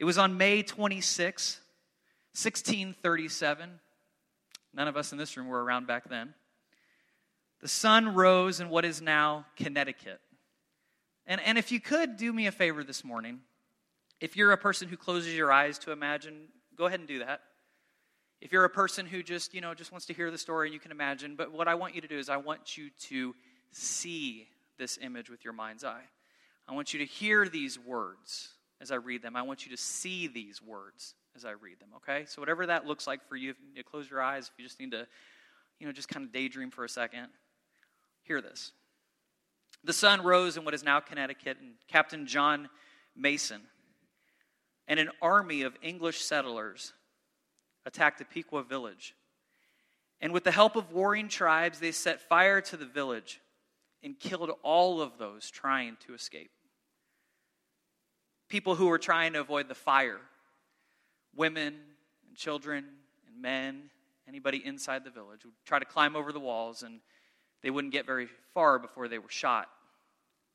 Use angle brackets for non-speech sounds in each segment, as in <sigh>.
It was on May 26, 1637. None of us in this room were around back then. The sun rose in what is now Connecticut. And, and if you could do me a favor this morning, if you're a person who closes your eyes to imagine, go ahead and do that. If you're a person who just, you know, just wants to hear the story and you can imagine, but what I want you to do is I want you to see this image with your mind's eye. I want you to hear these words as I read them. I want you to see these words as I read them, okay? So whatever that looks like for you, if you close your eyes, if you just need to, you know, just kind of daydream for a second, hear this. The sun rose in what is now Connecticut, and Captain John Mason and an army of English settlers attacked a Pequot village. And with the help of warring tribes, they set fire to the village and killed all of those trying to escape. People who were trying to avoid the fire women and children and men, anybody inside the village would try to climb over the walls, and they wouldn't get very far before they were shot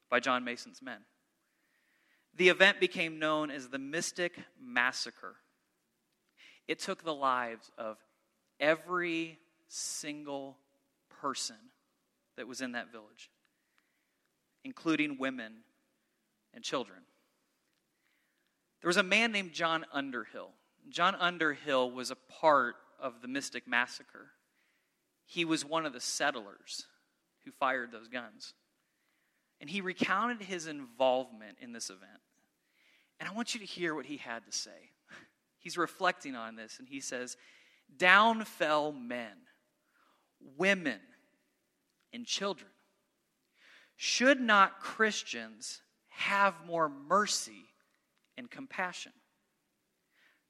by John Mason's men. The event became known as the Mystic Massacre. It took the lives of every single person that was in that village, including women and children. There was a man named John Underhill. John Underhill was a part of the Mystic Massacre. He was one of the settlers who fired those guns. And he recounted his involvement in this event. And I want you to hear what he had to say. <laughs> He's reflecting on this, and he says, Down fell men, women, and children. Should not Christians have more mercy and compassion?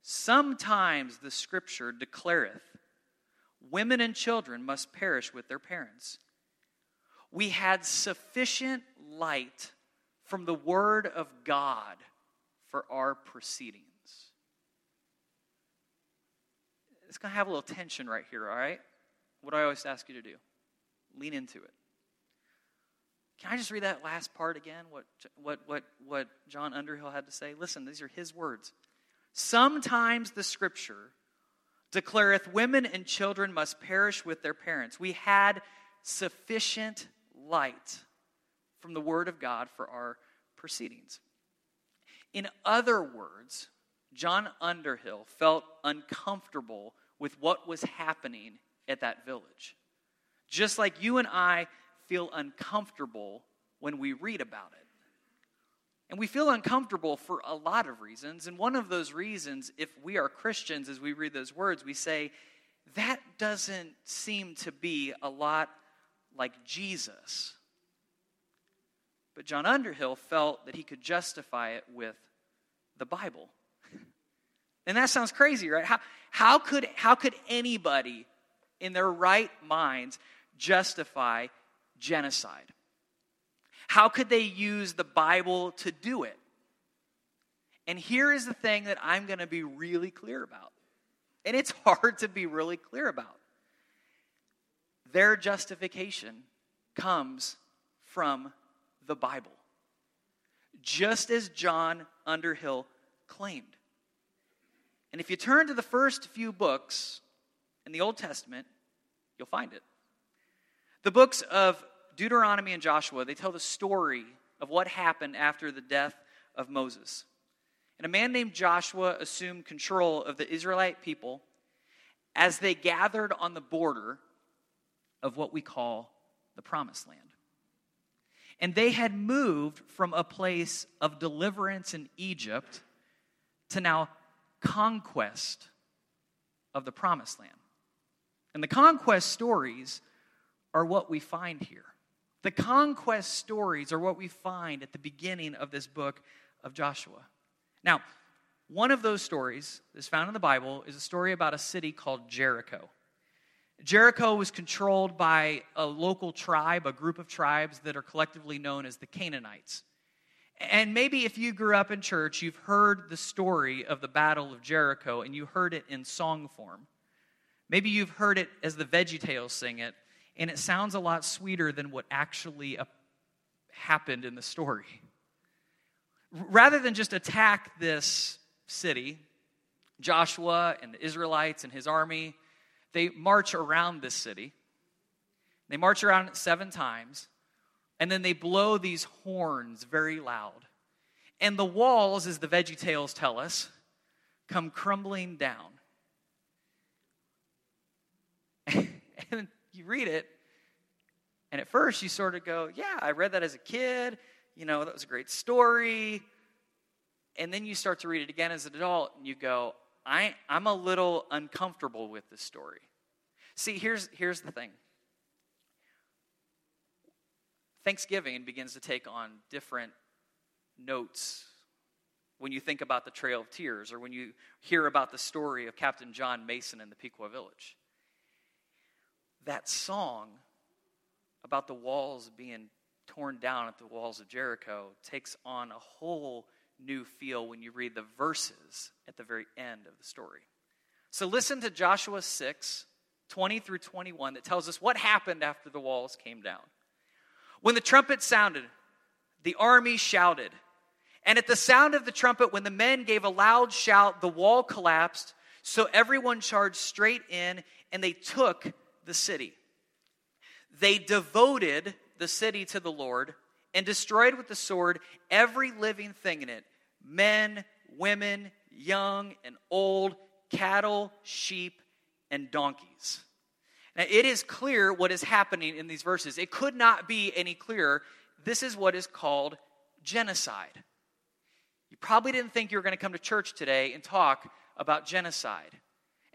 Sometimes the scripture declareth, Women and children must perish with their parents. We had sufficient light from the Word of God for our proceedings. It's going to have a little tension right here, all right? What do I always ask you to do? Lean into it. Can I just read that last part again? What, what, what, what John Underhill had to say? Listen, these are his words. Sometimes the scripture declareth women and children must perish with their parents. We had sufficient light from the word of God for our proceedings. In other words, John Underhill felt uncomfortable with what was happening at that village. Just like you and I feel uncomfortable when we read about it. And we feel uncomfortable for a lot of reasons. And one of those reasons, if we are Christians, as we read those words, we say, that doesn't seem to be a lot like Jesus. But John Underhill felt that he could justify it with the Bible. <laughs> And that sounds crazy, right? How, how, could, how could anybody in their right minds justify genocide? How could they use the Bible to do it? And here is the thing that I'm going to be really clear about. And it's <laughs> hard to be really clear about. Their justification comes from the Bible, just as John Underhill claimed. And if you turn to the first few books in the Old Testament, you'll find it. The books of Deuteronomy and Joshua, they tell the story of what happened after the death of Moses. And a man named Joshua assumed control of the Israelite people as they gathered on the border of what we call the Promised Land. And they had moved from a place of deliverance in Egypt to now conquest of the Promised Land. And the conquest stories are what we find here. The conquest stories are what we find at the beginning of this book of Joshua. Now, one of those stories that's found in the Bible is a story about a city called Jericho. Jericho was controlled by a local tribe, a group of tribes that are collectively known as the Canaanites. And maybe if you grew up in church, you've heard the story of the Battle of Jericho and you heard it in song form. Maybe you've heard it as the Veggie Tales sing it, and it sounds a lot sweeter than what actually happened in the story. Rather than just attack this city, Joshua and the Israelites and his army, they march around this city. They march around it seven times, and then they blow these horns very loud. And the walls, as the Veggie Tales tell us, come crumbling down. <laughs> and you read it, and at first you sort of go, Yeah, I read that as a kid. You know, that was a great story. And then you start to read it again as an adult, and you go, I, I'm a little uncomfortable with this story. See, here's, here's the thing Thanksgiving begins to take on different notes when you think about the Trail of Tears or when you hear about the story of Captain John Mason in the Pequot Village. That song about the walls being torn down at the walls of Jericho takes on a whole new feel when you read the verses at the very end of the story. So listen to Joshua 6, 20 through 21, that tells us what happened after the walls came down. When the trumpet sounded, the army shouted. And at the sound of the trumpet, when the men gave a loud shout, the wall collapsed. So everyone charged straight in, and they took the city. They devoted the city to the Lord and destroyed with the sword every living thing in it men, women, young and old, cattle, sheep, and donkeys. Now, it is clear what is happening in these verses. It could not be any clearer. This is what is called genocide. You probably didn't think you were going to come to church today and talk about genocide.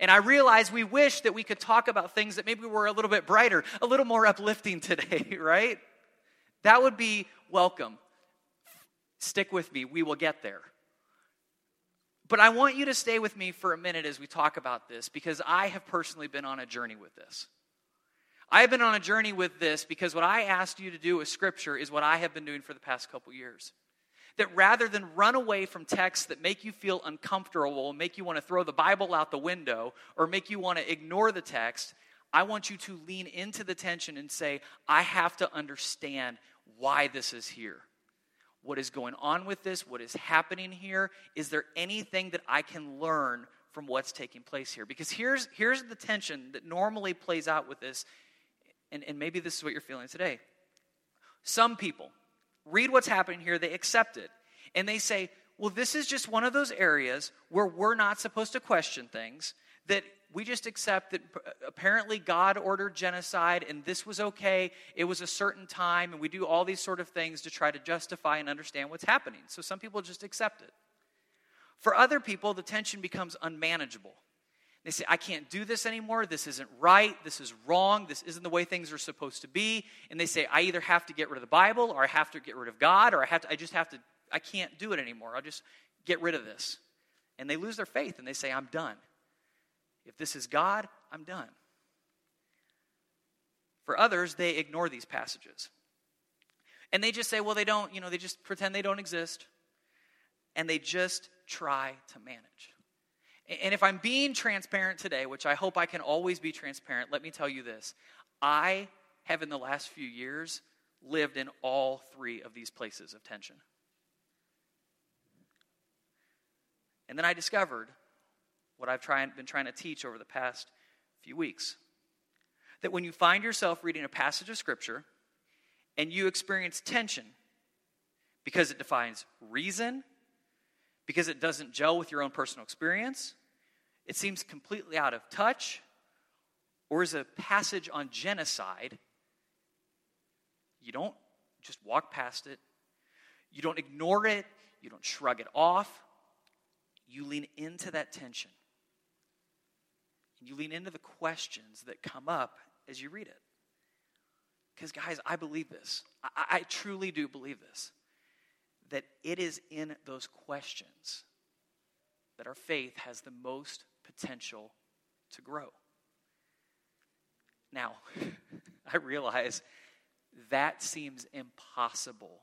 And I realize we wish that we could talk about things that maybe were a little bit brighter, a little more <laughs> uplifting today, <laughs> right? That would be welcome. Stick with me, we will get there. But I want you to stay with me for a minute as we talk about this because I have personally been on a journey with this. I have been on a journey with this because what I asked you to do with Scripture is what I have been doing for the past couple years. That rather than run away from texts that make you feel uncomfortable, make you want to throw the Bible out the window, or make you want to ignore the text, I want you to lean into the tension and say, I have to understand why this is here. What is going on with this? What is happening here? Is there anything that I can learn from what's taking place here? Because here's, here's the tension that normally plays out with this, and, and maybe this is what you're feeling today. Some people read what's happening here, they accept it, and they say, well, this is just one of those areas where we're not supposed to question things, that we just accept that uh, apparently God ordered genocide and this was okay. It was a certain time, and we do all these sort of things to try to justify and understand what's happening. So some people just accept it. For other people, the tension becomes unmanageable. They say, I can't do this anymore. This isn't right. This is wrong. This isn't the way things are supposed to be. And they say, I either have to get rid of the Bible or I have to get rid of God or I, have to, I just have to, I can't do it anymore. I'll just get rid of this. And they lose their faith and they say, I'm done. If this is God, I'm done. For others, they ignore these passages. And they just say, well, they don't, you know, they just pretend they don't exist. And they just try to manage. And if I'm being transparent today, which I hope I can always be transparent, let me tell you this. I have, in the last few years, lived in all three of these places of tension. And then I discovered what I've been trying to teach over the past few weeks. That when you find yourself reading a passage of Scripture and you experience tension because it defines reason, because it doesn't gel with your own personal experience, it seems completely out of touch, or is a passage on genocide, you don't just walk past it, you don't ignore it, you don't shrug it off, you lean into that tension and you lean into the questions that come up as you read it. Because, guys, I believe this. I, I, truly do believe this. That it is in those questions that our faith has the most potential to grow. Now, <laughs> I realize that seems impossible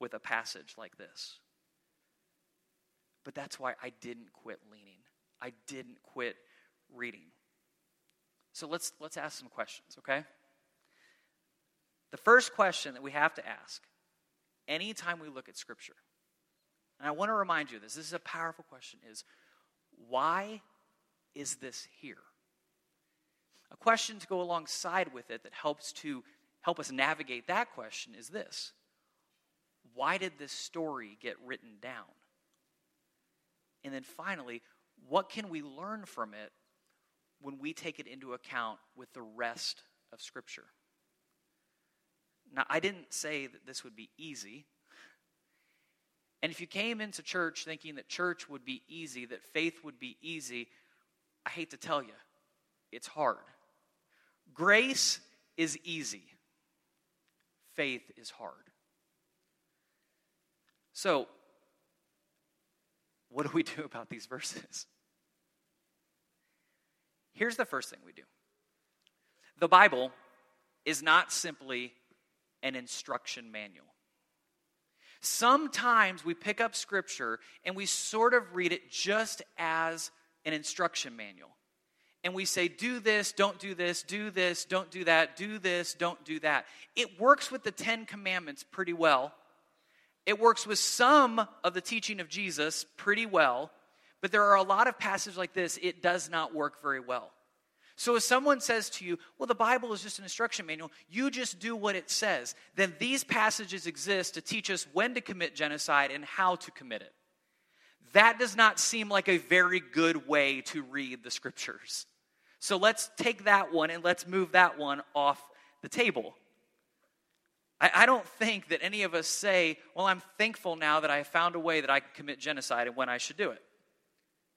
with a passage like this. But that's why I didn't quit leaning. I didn't quit reading. So let's, let's ask some questions, okay? The first question that we have to ask anytime we look at Scripture, and I want to remind you this. This is a powerful question is why is this here? A question to go alongside with it that helps to help us navigate that question is this. Why did this story get written down? And then finally, what can we learn from it when we take it into account with the rest of Scripture? Now, I didn't say that this would be easy. And if you came into church thinking that church would be easy, that faith would be easy, I hate to tell you, it's hard. Grace is easy, faith is hard. So, what do we do about these verses? Here's the first thing we do the Bible is not simply an instruction manual. Sometimes we pick up scripture and we sort of read it just as an instruction manual. And we say, do this, don't do this, do this, don't do that, do this, don't do that. It works with the Ten Commandments pretty well. It works with some of the teaching of Jesus pretty well. But there are a lot of passages like this, it does not work very well. So if someone says to you, well, the Bible is just an instruction manual, you just do what it says, then these passages exist to teach us when to commit genocide and how to commit it. That does not seem like a very good way to read the scriptures. So let's take that one and let's move that one off the table. I, I don't think that any of us say, well, I'm thankful now that I found a way that I can commit genocide and when I should do it.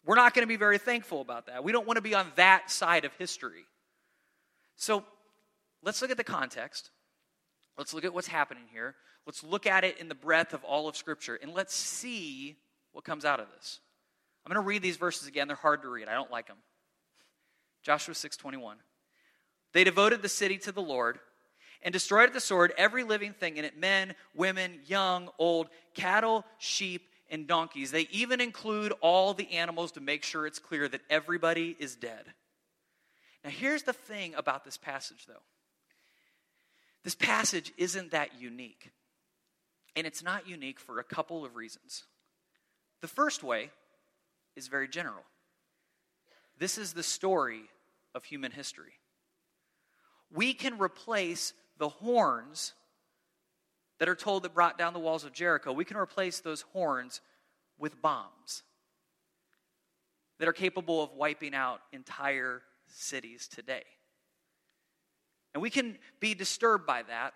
We're not going to be very thankful about that. We don't want to be on that side of history. So let's look at the context. Let's look at what's happening here. Let's look at it in the breadth of all of Scripture, and let's see what comes out of this. I'm going to read these verses again. They're hard to read. I don't like them. Joshua 6:21. They devoted the city to the Lord and destroyed at the sword every living thing in it men, women, young, old, cattle, sheep, and donkeys. They even include all the animals to make sure it's clear that everybody is dead. Now, here's the thing about this passage, though this passage isn't that unique. And it's not unique for a couple of reasons. The first way is very general. This is the story of human history. We can replace the horns that are told that brought down the walls of Jericho, we can replace those horns with bombs that are capable of wiping out entire cities today. And we can be disturbed by that,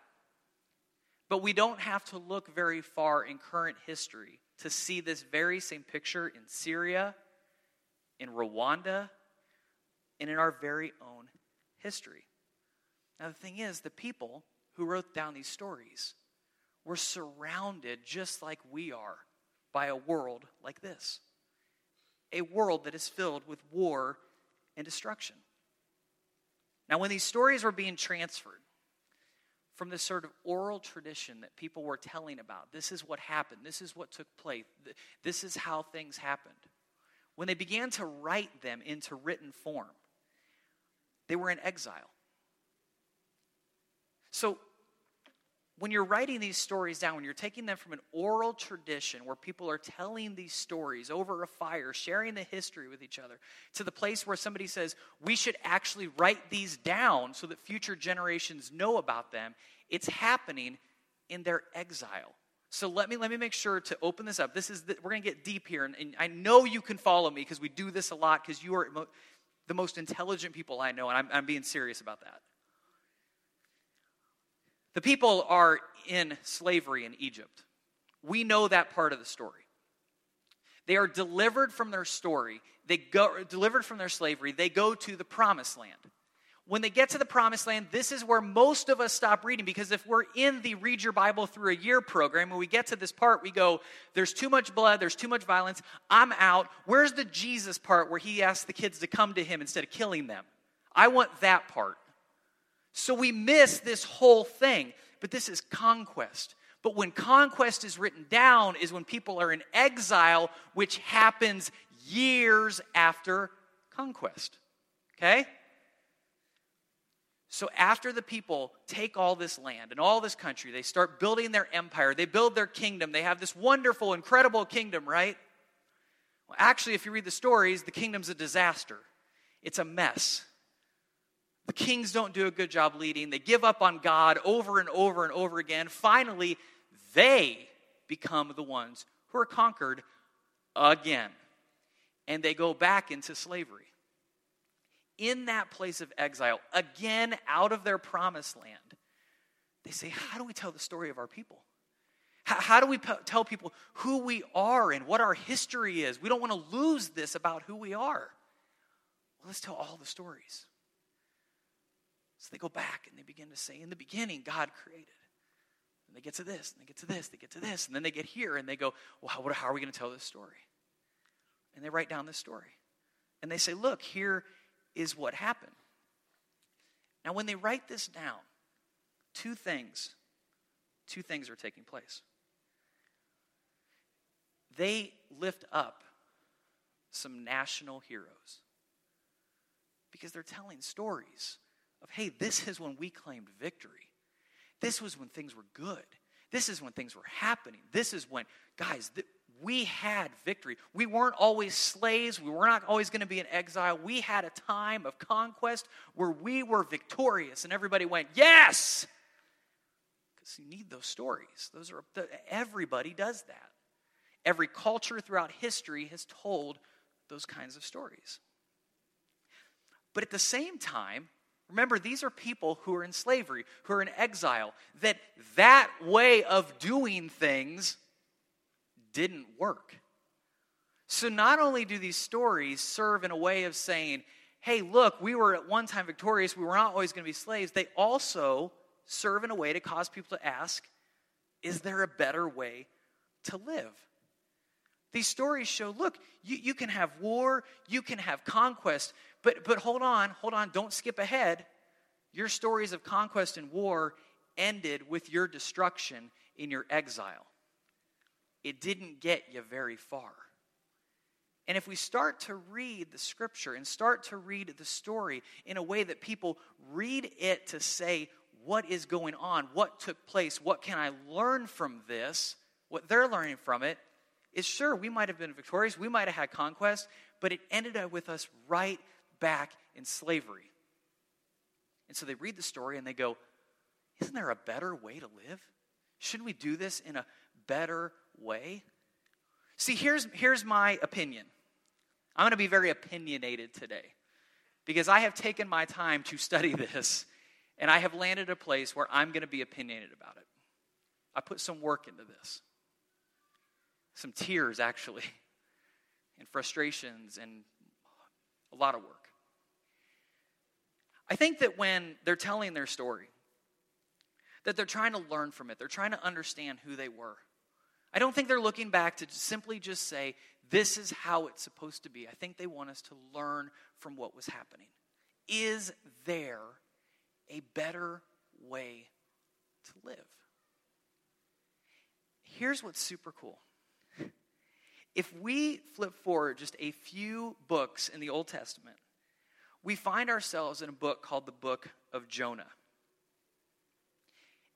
but we don't have to look very far in current history to see this very same picture in Syria, in Rwanda, and in our very own history. Now, the thing is, the people who wrote down these stories we're surrounded, just like we are, by a world like this a world that is filled with war and destruction. Now, when these stories were being transferred from this sort of oral tradition that people were telling about, this is what happened, this is what took place, this is how things happened. When they began to write them into written form, they were in exile. So, when you're writing these stories down, when you're taking them from an oral tradition where people are telling these stories over a fire, sharing the history with each other, to the place where somebody says, we should actually write these down so that future generations know about them, it's happening in their exile. So let me let me make sure to open this up. This is the, we're going to get deep here, and, and, I know you can follow me because we do this a lot because you are mo- the most intelligent people I know, and I'm, I'm being serious about that. The people are in slavery in Egypt. We know that part of the story. They are delivered from their story. They go delivered from their slavery. They go to the promised land. When they get to the promised land, this is where most of us stop reading because if we're in the read your Bible through a year program, when we get to this part, we go, there's too much blood, there's too much violence, I'm out. Where's the Jesus part where he asks the kids to come to him instead of killing them? I want that part. So we miss this whole thing. But this is conquest. But when conquest is written down, is when people are in exile, which happens years after conquest. Okay? So, after the people take all this land and all this country, they start building their empire, they build their kingdom, they have this wonderful, incredible kingdom, right? Well, actually, if you read the stories, the kingdom's a disaster, it's a mess. The kings don't do a good job leading, they give up on God over and over and over again. Finally, they become the ones who are conquered again, and they go back into slavery in that place of exile, again out of their promised land, they say, How do we tell the story of our people? How, do we tell people who we are and what our history is? We don't want to lose this about who we are. Well, let's tell all the stories. So they go back and they begin to say, In the beginning, God created. And they get to this, and they get to this, they get to this, and then they get here, and they go, Well, how, how are we going to tell this story? And they write down this story. And they say, Look, here is what happened. Now, when they write this down, two things, two things are taking place. They lift up some national heroes because they're telling stories of, hey, this is when we claimed victory. This was when things were good. This is when things were happening. This is when, guys, th- we had victory. We weren't always slaves. We were not always going to be in exile. We had a time of conquest where we were victorious, and everybody went, Yes! Because you need those stories. Those are everybody does that. Every culture throughout history has told those kinds of stories. But at the same time, remember these are people who are in slavery, who are in exile, that that way of doing things didn't work. So, not only do these stories serve in a way of saying, hey, look, we were at one time victorious, we were not always going to be slaves, they also serve in a way to cause people to ask, is there a better way to live? These stories show look, you, you can have war, you can have conquest, but, but hold on, hold on, don't skip ahead. Your stories of conquest and war ended with your destruction in your exile it didn't get you very far. And if we start to read the scripture and start to read the story in a way that people read it to say, what is going on? What took place? What can I learn from this? What they're learning from it is sure, we might have been victorious, we might have had conquest, but it ended up with us right back in slavery. And so they read the story and they go, Isn't there a better way to live? Shouldn't we do this in a better way? See, here's, here's my opinion. I'm going to be very opinionated today because I have taken my time to study <laughs> this and I have landed a place where I'm going to be opinionated about it. I put some work into this, some tears actually, <laughs> and frustrations, and a lot of work. I think that when they're telling their story, that they're trying to learn from it, they're trying to understand who they were. I don't think they're looking back to simply just say, this is how it's supposed to be. I think they want us to learn from what was happening. Is there a better way to live? Here's what's super cool. If we flip forward just a few books in the Old Testament, we find ourselves in a book called the book of Jonah.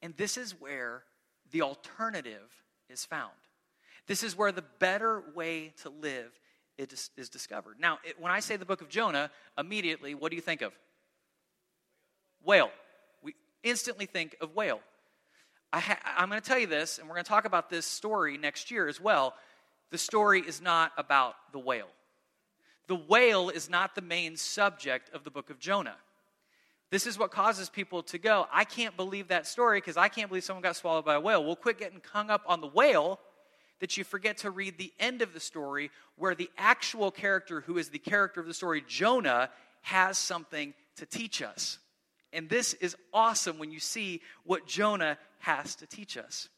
And this is where the alternative is found. This is where the better way to live is, is discovered. Now, it, when I say the book of Jonah, immediately, what do you think of? Whale. We instantly think of whale. I I'm going to tell you this, and we're going to talk about this story next year as well. The story is not about the whale. The whale is not the main subject of the book of Jonah. This is what causes people to go, I can't believe that story because I can't believe someone got swallowed by a whale. Well, quit getting hung up on the whale that you forget to read the end of the story where the actual character, who is the character of the story, Jonah, has something to teach us. And this is awesome when you see what Jonah has to teach us.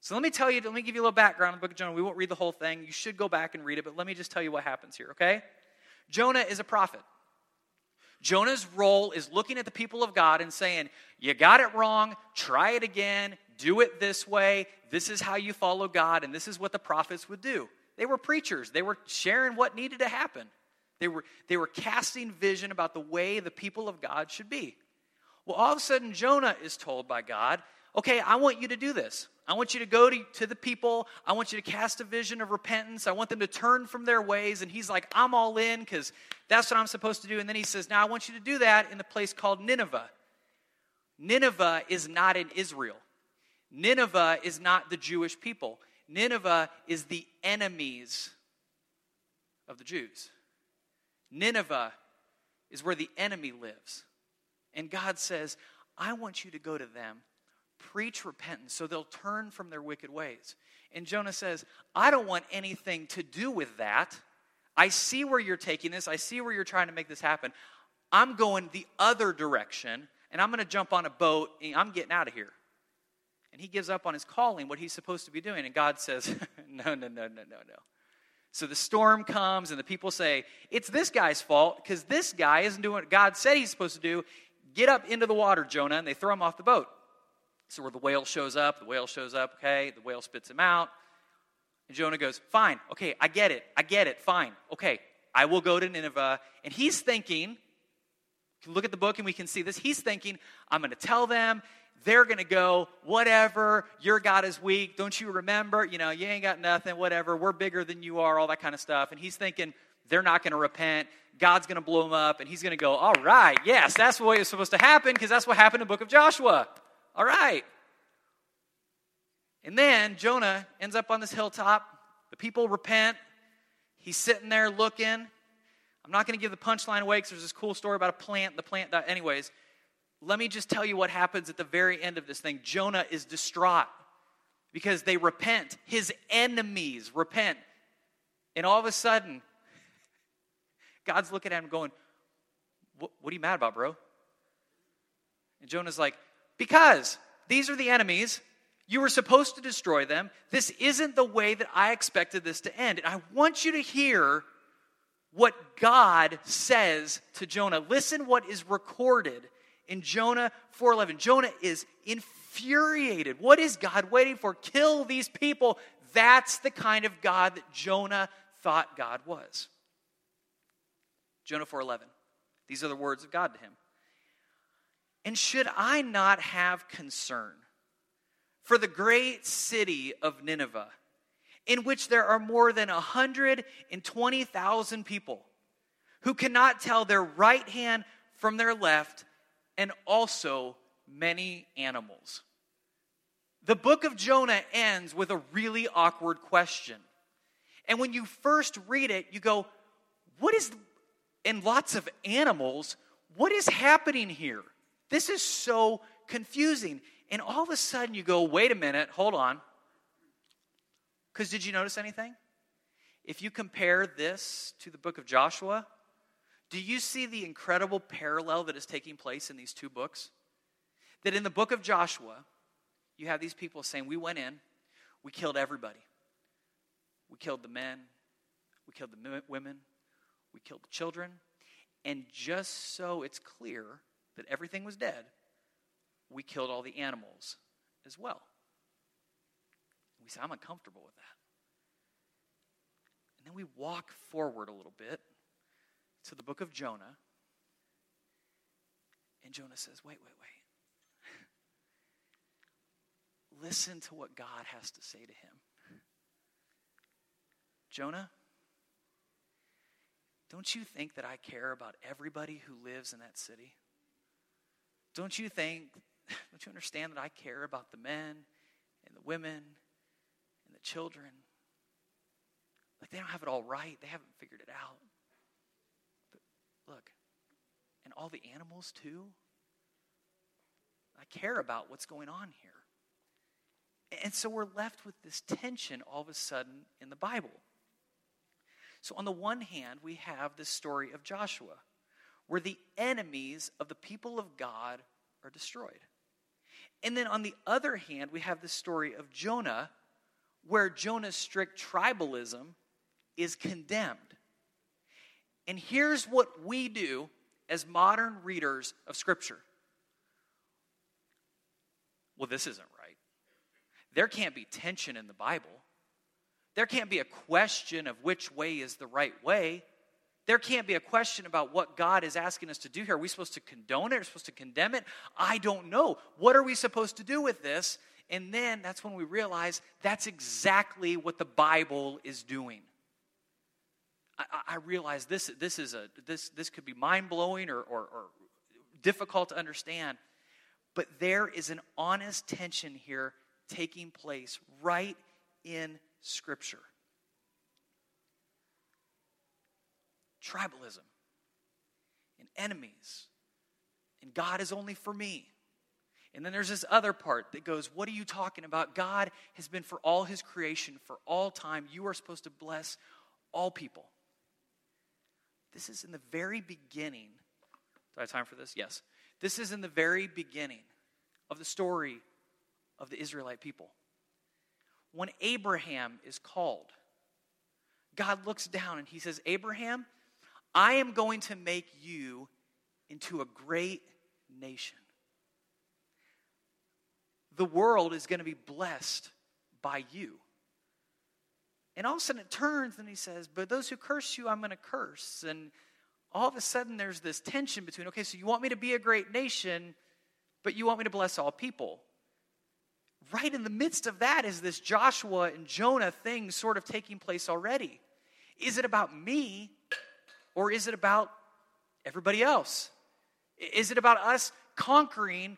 So let me tell you, let me give you a little background on the book of Jonah. We won't read the whole thing. You should go back and read it, but let me just tell you what happens here, okay? Jonah is a prophet. Jonah's role is looking at the people of God and saying, You got it wrong, try it again, do it this way. This is how you follow God, and this is what the prophets would do. They were preachers, they were sharing what needed to happen. They were, they were casting vision about the way the people of God should be. Well, all of a sudden, Jonah is told by God, okay, I want you to do this. I want you to go to, to the people. I want you to cast a vision of repentance. I want them to turn from their ways. And he's like, I'm all in because that's what I'm supposed to do. And then he says, Now I want you to do that in the place called Nineveh. Nineveh is not in Israel. Nineveh is not the Jewish people. Nineveh is the enemies of the Jews. Nineveh is where the enemy lives. And God says, I want you to go to them, preach repentance so they'll turn from their wicked ways. And Jonah says, I don't want anything to do with that. I see where you're taking this, I see where you're trying to make this happen. I'm going the other direction, and I'm going to jump on a boat, and I'm getting out of here. And he gives up on his calling, what he's supposed to be doing. And God says, <laughs> No, no, no, no, no, no. So the storm comes, and the people say, It's this guy's fault because this guy isn't doing what God said he's supposed to do. Get up into the water, Jonah. And they throw him off the boat. So where the whale shows up, the whale shows up, okay, the whale spits him out. And Jonah goes, Fine, okay, I get it, I get it, fine, okay, I will go to Nineveh. And he's thinking, look at the book and we can see this. He's thinking, I'm going to tell them they're going to go, whatever, your God is weak. Don't you remember? You know, you ain't got nothing, whatever. We're bigger than you are, all that kind of stuff. And he's thinking, they're not going to repent. God's going to blow them up. And he's going to go, all right, yes, that's the way it's supposed to happen because that's what happened in the book of Joshua. All right. And then Jonah ends up on this hilltop. The people repent. He's sitting there looking. I'm not going to give the punchline away because there's this cool story about a plant. The plant, anyways, let me just tell you what happens at the very end of this thing. Jonah is distraught because they repent. His enemies repent. And all of a sudden, <laughs> God's looking at him going, what are you mad about, bro? And Jonah's like, Because these are the enemies. You were supposed to destroy them. This isn't the way that I expected this to end. And I want you to hear what God says to Jonah. Listen what is recorded in Jonah 4:11. Jonah is infuriated. What is God waiting for? Kill these people. That's the kind of God that Jonah thought God was. Jonah 4:11. These are the words of God to him. And should I not have concern for the great city of Nineveh, in which there are more than 120,000 people who cannot tell their right hand from their left, and also many animals. The book of Jonah ends with a really awkward question. And when you first read it, you go, What is, and lots of animals, what is happening here? This is so confusing. And all of a sudden you go, Wait a minute, hold on. Because did you notice anything? If you compare this to the book of Joshua, do you see the incredible parallel that is taking place in these two books? That in the book of Joshua, you have these people saying, We went in, we killed everybody. We killed the men, we killed the women, we killed the children. And just so it's clear that everything was dead, we killed all the animals as well. We say, I'm uncomfortable with that. And then we walk forward a little bit to the book of Jonah. And Jonah says, Wait, wait, wait. <laughs> Listen to what God has to say to him. Jonah, don't you think that I care about everybody who lives in that city? Don't you think, <laughs> don't you understand that I care about the men and the women and the children? Like they don't have it all right, they haven't figured it out. But Look, and all the animals too. I care about what's going on here. And so we're left with this tension all of a sudden in the Bible. So, on the one hand, we have the story of Joshua, where the enemies of the people of God are destroyed. And then on the other hand, we have the story of Jonah, where Jonah's strict tribalism is condemned. And here's what we do as modern readers of Scripture. Well, this isn't right. There can't be tension in the Bible. There can't be a question of which way is the right way. There can't be a question about what God is asking us to do here. Are we supposed to condone it? Are we supposed to condemn it? I don't know. What are we supposed to do with this? And then that's when we realize that's exactly what the Bible is doing. I, I realize this, this, is a, this, this could be mind blowing or, or, or difficult to understand, but there is an honest tension here taking place right in Scripture. Tribalism and enemies, and God is only for me. And then there's this other part that goes, What are you talking about? God has been for all his creation, for all time. You are supposed to bless all people. This is in the very beginning. Do I have time for this? Yes. This is in the very beginning of the story of the Israelite people. When Abraham is called, God looks down and he says, Abraham, I am going to make you into a great nation. The world is going to be blessed by you. And all of a sudden it turns and he says, But those who curse you, I'm going to curse. And all of a sudden there's this tension between, okay, so you want me to be a great nation, but you want me to bless all people. Right in the midst of that is this Joshua and Jonah thing sort of taking place already. Is it about me or is it about everybody else? Is it about us conquering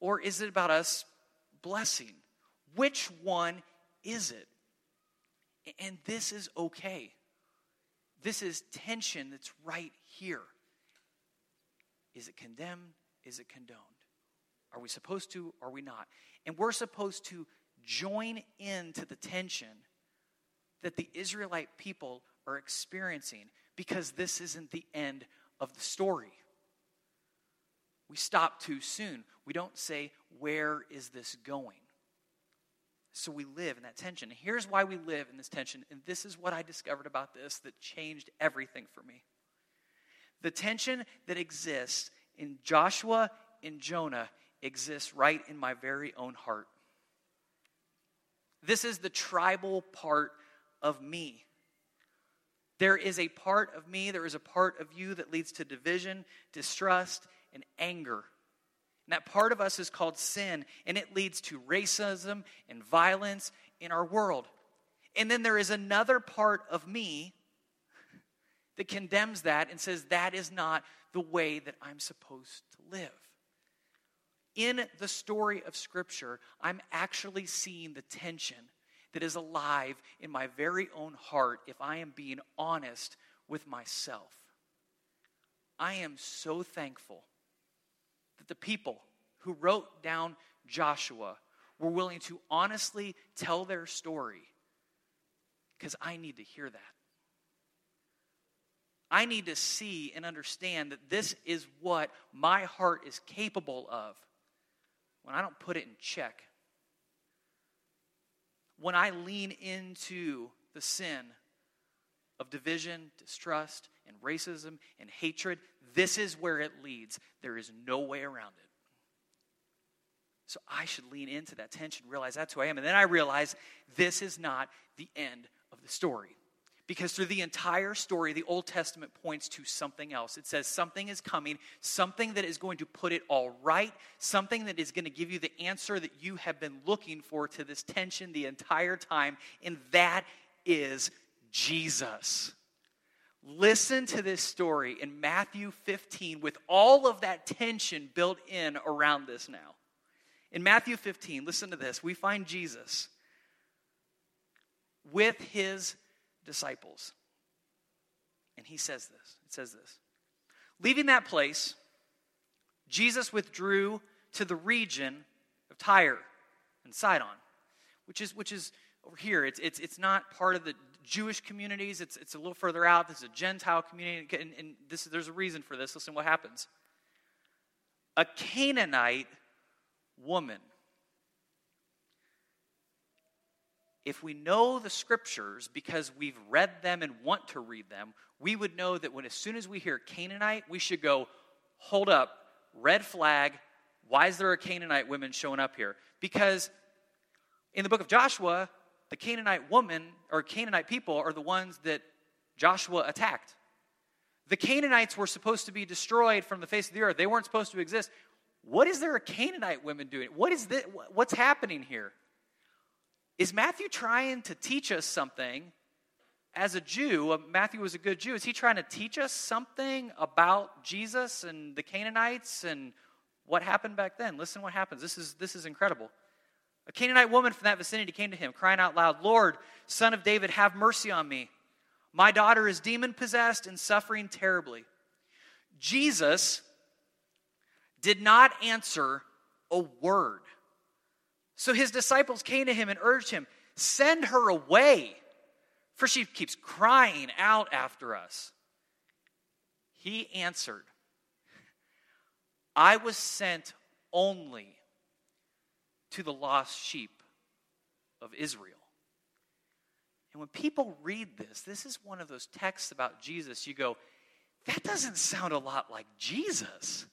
or is it about us blessing? Which one is it? And this is okay. This is tension that's right here. Is it condemned? Is it condoned? Are we supposed to? Are we not? And we're supposed to join into the tension that the Israelite people are experiencing because this isn't the end of the story. We stop too soon. We don't say, Where is this going? So we live in that tension. here's why we live in this tension. And this is what I discovered about this that changed everything for me. The tension that exists in Joshua and Jonah exists right in my very own heart. This is the tribal part of me. There is a part of me, there is a part of you that leads to division, distrust, and anger. And that part of us is called sin, and it leads to racism and violence in our world. And then there is another part of me <laughs> that condemns that and says that is not the way that I'm supposed to live. In the story of Scripture, I'm actually seeing the tension that is alive in my very own heart if I am being honest with myself. I am so thankful that the people who wrote down Joshua were willing to honestly tell their story because I need to hear that. I need to see and understand that this is what my heart is capable of when I don't put it in check. When I lean into the sin of division, distrust, and racism and hatred, this is where it leads. There is no way around it. So I should lean into that tension, realize that's who I am. And then I realize this is not the end of the story. Because through the entire story, the Old Testament points to something else. It says something is coming, something that is going to put it all right, something that is going to give you the answer that you have been looking for to this tension the entire time, and that is Jesus. Listen to this story in Matthew 15 with all of that tension built in around this now. In Matthew 15, listen to this. We find Jesus with his disciples. And he says this. It says this. Leaving that place, Jesus withdrew to the region of Tyre and Sidon, which is, which is over here. It's, it's, it's not part of the Jewish communities, it's, it's a little further out. This is a Gentile community, and, and this, there's a reason for this. Listen what happens. A Canaanite woman. If we know the scriptures because we've read them and want to read them, we would know that when as soon as we hear Canaanite, we should go, hold up, red flag. Why is there a Canaanite woman showing up here? Because in the book of Joshua, the Canaanite woman or Canaanite people are the ones that Joshua attacked. The Canaanites were supposed to be destroyed from the face of the earth. They weren't supposed to exist. What is there a Canaanite woman doing? What is this? What's happening here? Is Matthew trying to teach us something as a Jew? Uh, Matthew was a good Jew. Is he trying to teach us something about Jesus and the Canaanites and what happened back then? Listen what happens. This is, this is incredible. A Canaanite woman from that vicinity came to him, crying out loud, Lord, son of David, have mercy on me. My daughter is demon possessed and suffering terribly. Jesus did not answer a word. So his disciples came to him and urged him, Send her away, for she keeps crying out after us. He answered, I was sent only to the lost sheep of Israel. And when people read this, this is one of those texts about Jesus, you go, that doesn't sound a lot like Jesus.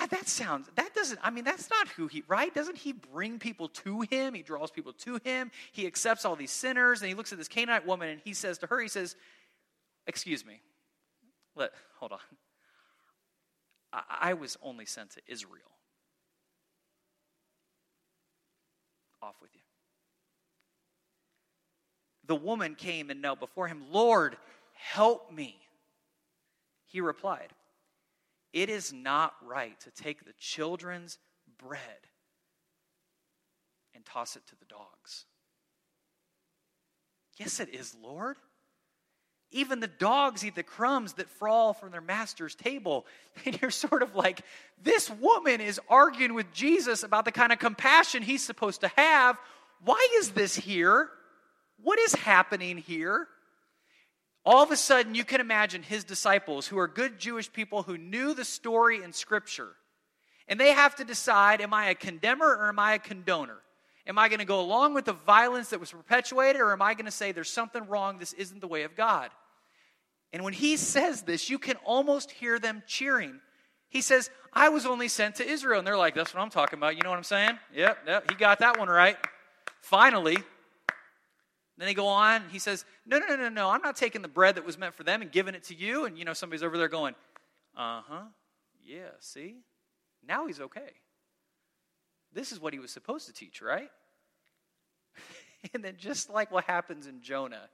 Ah, that sounds, that doesn't, I mean, that's not who he, right? Doesn't he bring people to him? He draws people to him. He accepts all these sinners, and he looks at this Canaanite woman and he says to her, he says, Excuse me. Let, hold on. I, I was only sent to Israel. Off with you the woman came and knelt before him, Lord, help me. He replied, It is not right to take the children's bread and toss it to the dogs. Yes, it is, Lord. Even the dogs eat the crumbs that fall from their master's table. <laughs> And you're sort of like, this woman is arguing with Jesus about the kind of compassion he's supposed to have. Why is this here? What is happening here? All of a sudden, you can imagine his disciples, who are good Jewish people who knew the story in Scripture, and they have to decide am I a condemner or am I a condoner? Am I going to go along with the violence that was perpetuated, or am I going to say there's something wrong? This isn't the way of God? And when he says this, you can almost hear them cheering. He says, I was only sent to Israel. And they're like, That's what I'm talking about. You know what I'm saying? Yep, yep, he got that one right. Finally, then they go on, he says, No, no, no, no, no, I'm not taking the bread that was meant for them and giving it to you. And, you know, somebody's over there going, Uh huh, yeah, see? Now he's okay. This is what he was supposed to teach, right? <laughs> and then, just like what happens in Jonah,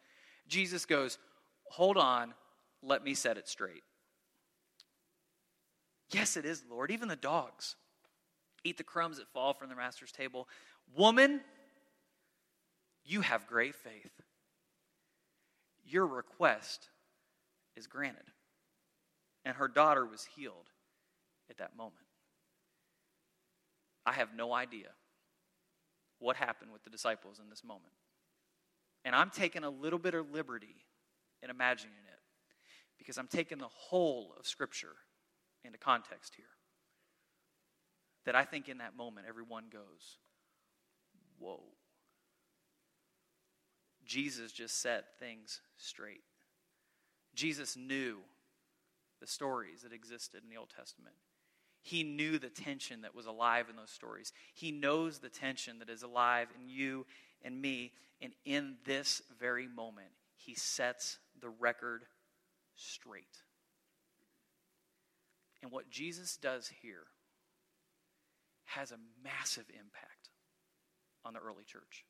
Jesus goes, Hold on, let me set it straight. Yes, it is, Lord. Even the dogs eat the crumbs that fall from the master's table. Woman, you have great faith. Your request is granted. And her daughter was healed at that moment. I have no idea what happened with the disciples in this moment. And I'm taking a little bit of liberty in imagining it because I'm taking the whole of Scripture into context here. That I think in that moment, everyone goes, Whoa. Jesus just set things straight. Jesus knew the stories that existed in the Old Testament. He knew the tension that was alive in those stories. He knows the tension that is alive in you and me. And in this very moment, he sets the record straight. And what Jesus does here has a massive impact on the early church.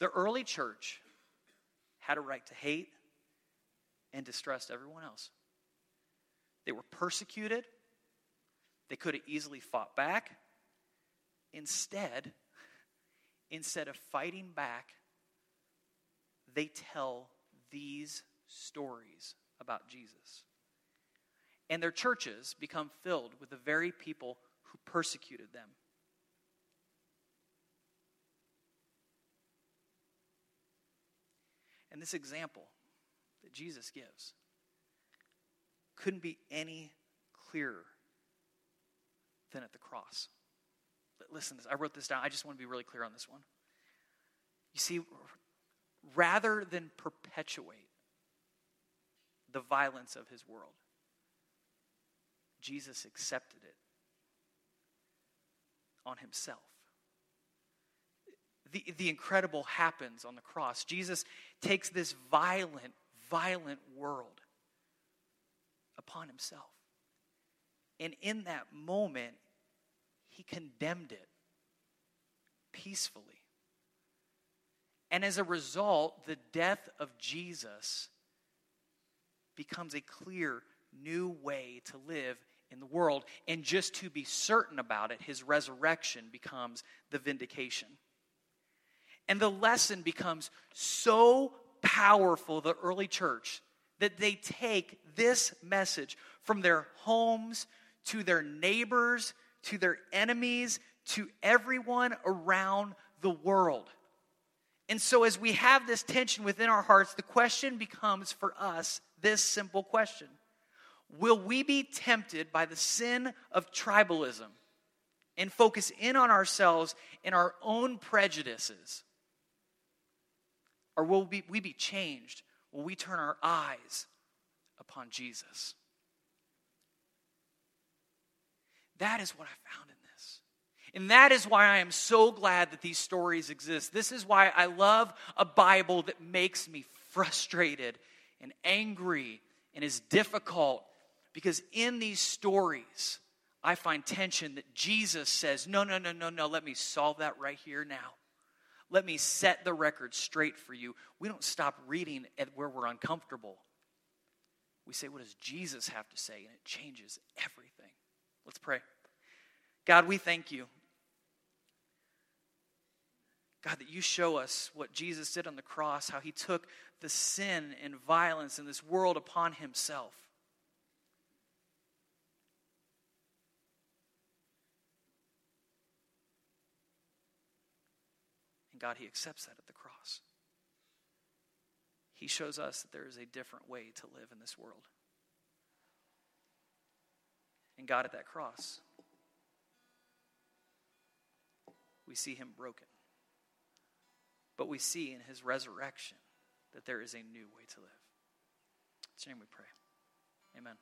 The early church had a right to hate and distrust everyone else. They were persecuted. They could have easily fought back. Instead, instead of fighting back, they tell these stories about Jesus. And their churches become filled with the very people who persecuted them. And this example that Jesus gives couldn't be any clearer than at the cross. Listen, I wrote this down. I just want to be really clear on this one. You see, rather than perpetuate the violence of his world, Jesus accepted it on himself the, the incredible happens on the cross. Jesus takes this violent, violent world upon himself. And in that moment, he condemned it peacefully. And as a result, the death of Jesus becomes a clear new way to live in the world. And just to be certain about it, his resurrection becomes the vindication. And the lesson becomes so powerful, the early church, that they take this message from their homes to their neighbors, to their enemies, to everyone around the world. And so, as we have this tension within our hearts, the question becomes for us this simple question Will we be tempted by the sin of tribalism and focus in on ourselves and our own prejudices? Or will we, be changed? Will we turn our eyes upon Jesus? That is what I found in this. And that is why I am so glad that these stories exist. This is why I love a Bible that makes me frustrated and angry and is difficult. Because in these stories, I find tension that Jesus says, No, no, no, no, no, let me solve that right here now. Let me set the record straight for you. We don't stop reading at where we're uncomfortable. We say, What does Jesus have to say? And it changes everything. Let's pray. God, we thank you. God, that you show us what Jesus did on the cross, how he took the sin and violence in this world upon himself. And God, he accepts that at the cross. He shows us that there is a different way to live in this world. And God, at that cross, we see him broken. But we see in his resurrection that there is a new way to live. In name we pray. Amen.